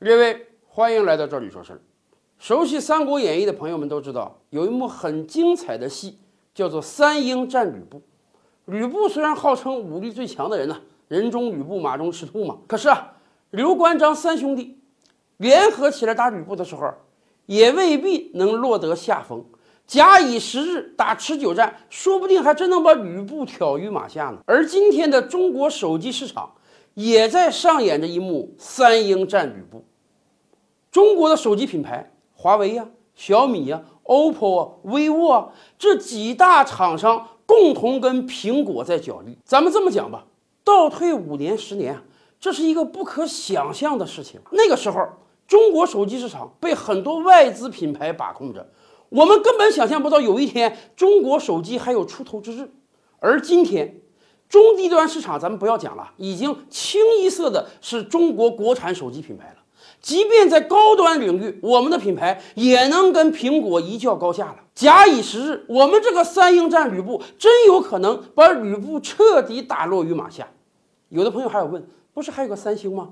各位，欢迎来到这里说事儿。熟悉《三国演义》的朋友们都知道，有一幕很精彩的戏，叫做三英战吕布。吕布虽然号称武力最强的人呢，人中吕布，马中赤兔嘛，可是啊，刘关张三兄弟联合起来打吕布的时候，也未必能落得下风。假以时日，打持久战，说不定还真能把吕布挑于马下呢。而今天的中国手机市场，也在上演着一幕三英战吕布。中国的手机品牌，华为呀、小米呀、OPPO 啊、vivo 啊，这几大厂商共同跟苹果在角力。咱们这么讲吧，倒退五年、十年啊，这是一个不可想象的事情。那个时候，中国手机市场被很多外资品牌把控着，我们根本想象不到有一天中国手机还有出头之日。而今天，中低端市场咱们不要讲了，已经清一色的是中国国产手机品牌了。即便在高端领域，我们的品牌也能跟苹果一较高下了。假以时日，我们这个三英战吕布，真有可能把吕布彻底打落于马下。有的朋友还有问，不是还有个三星吗？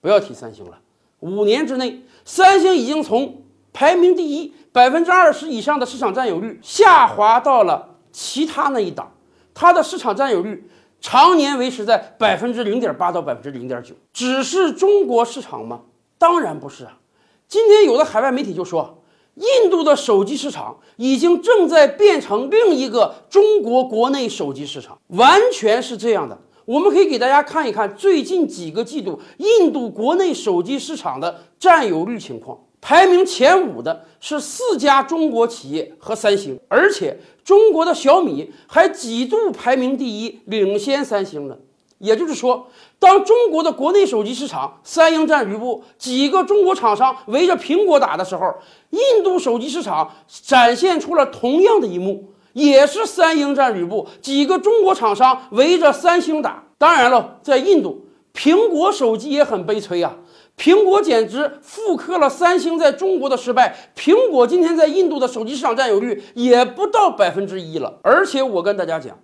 不要提三星了，五年之内，三星已经从排名第一百分之二十以上的市场占有率下滑到了其他那一档，它的市场占有率常年维持在百分之零点八到百分之零点九。只是中国市场吗？当然不是啊！今天有的海外媒体就说，印度的手机市场已经正在变成另一个中国国内手机市场，完全是这样的。我们可以给大家看一看最近几个季度印度国内手机市场的占有率情况。排名前五的是四家中国企业和三星，而且中国的小米还几度排名第一，领先三星呢。也就是说，当中国的国内手机市场三英战吕布，几个中国厂商围着苹果打的时候，印度手机市场展现出了同样的一幕，也是三英战吕布，几个中国厂商围着三星打。当然了，在印度，苹果手机也很悲催啊，苹果简直复刻了三星在中国的失败。苹果今天在印度的手机市场占有率也不到百分之一了。而且我跟大家讲，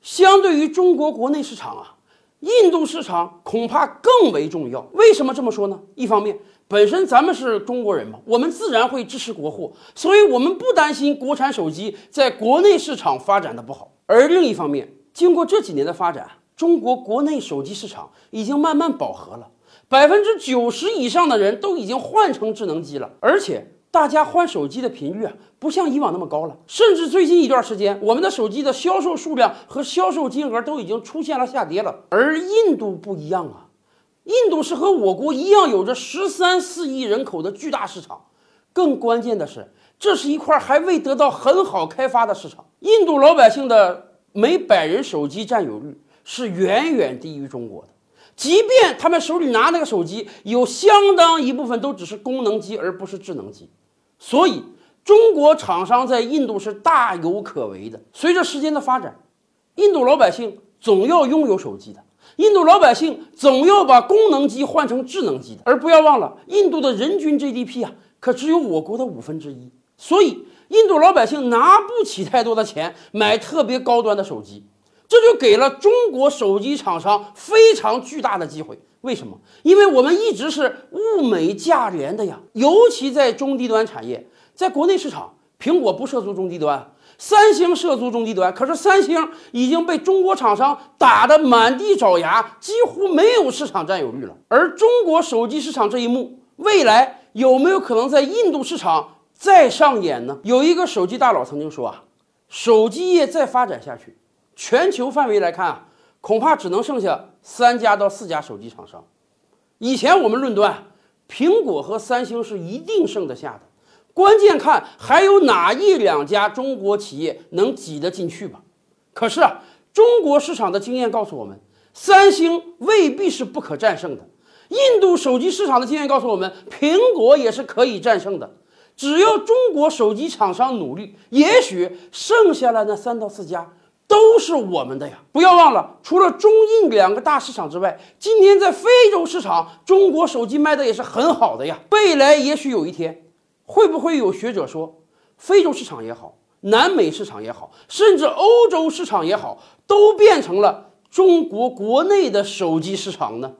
相对于中国国内市场啊。印度市场恐怕更为重要。为什么这么说呢？一方面，本身咱们是中国人嘛，我们自然会支持国货，所以我们不担心国产手机在国内市场发展的不好。而另一方面，经过这几年的发展，中国国内手机市场已经慢慢饱和了，百分之九十以上的人都已经换成智能机了，而且。大家换手机的频率啊，不像以往那么高了，甚至最近一段时间，我们的手机的销售数量和销售金额都已经出现了下跌了。而印度不一样啊，印度是和我国一样有着十三四亿人口的巨大市场，更关键的是，这是一块还未得到很好开发的市场。印度老百姓的每百人手机占有率是远远低于中国的。即便他们手里拿那个手机，有相当一部分都只是功能机，而不是智能机。所以，中国厂商在印度是大有可为的。随着时间的发展，印度老百姓总要拥有手机的，印度老百姓总要把功能机换成智能机的。而不要忘了，印度的人均 GDP 啊，可只有我国的五分之一。所以，印度老百姓拿不起太多的钱买特别高端的手机。这就给了中国手机厂商非常巨大的机会。为什么？因为我们一直是物美价廉的呀，尤其在中低端产业，在国内市场，苹果不涉足中低端，三星涉足中低端。可是三星已经被中国厂商打得满地找牙，几乎没有市场占有率了。而中国手机市场这一幕，未来有没有可能在印度市场再上演呢？有一个手机大佬曾经说啊，手机业再发展下去。全球范围来看啊，恐怕只能剩下三家到四家手机厂商。以前我们论断，苹果和三星是一定胜得下的，关键看还有哪一两家中国企业能挤得进去吧。可是啊，中国市场的经验告诉我们，三星未必是不可战胜的。印度手机市场的经验告诉我们，苹果也是可以战胜的。只要中国手机厂商努力，也许剩下了那三到四家。都是我们的呀！不要忘了，除了中印两个大市场之外，今天在非洲市场，中国手机卖的也是很好的呀。未来也许有一天，会不会有学者说，非洲市场也好，南美市场也好，甚至欧洲市场也好，都变成了中国国内的手机市场呢？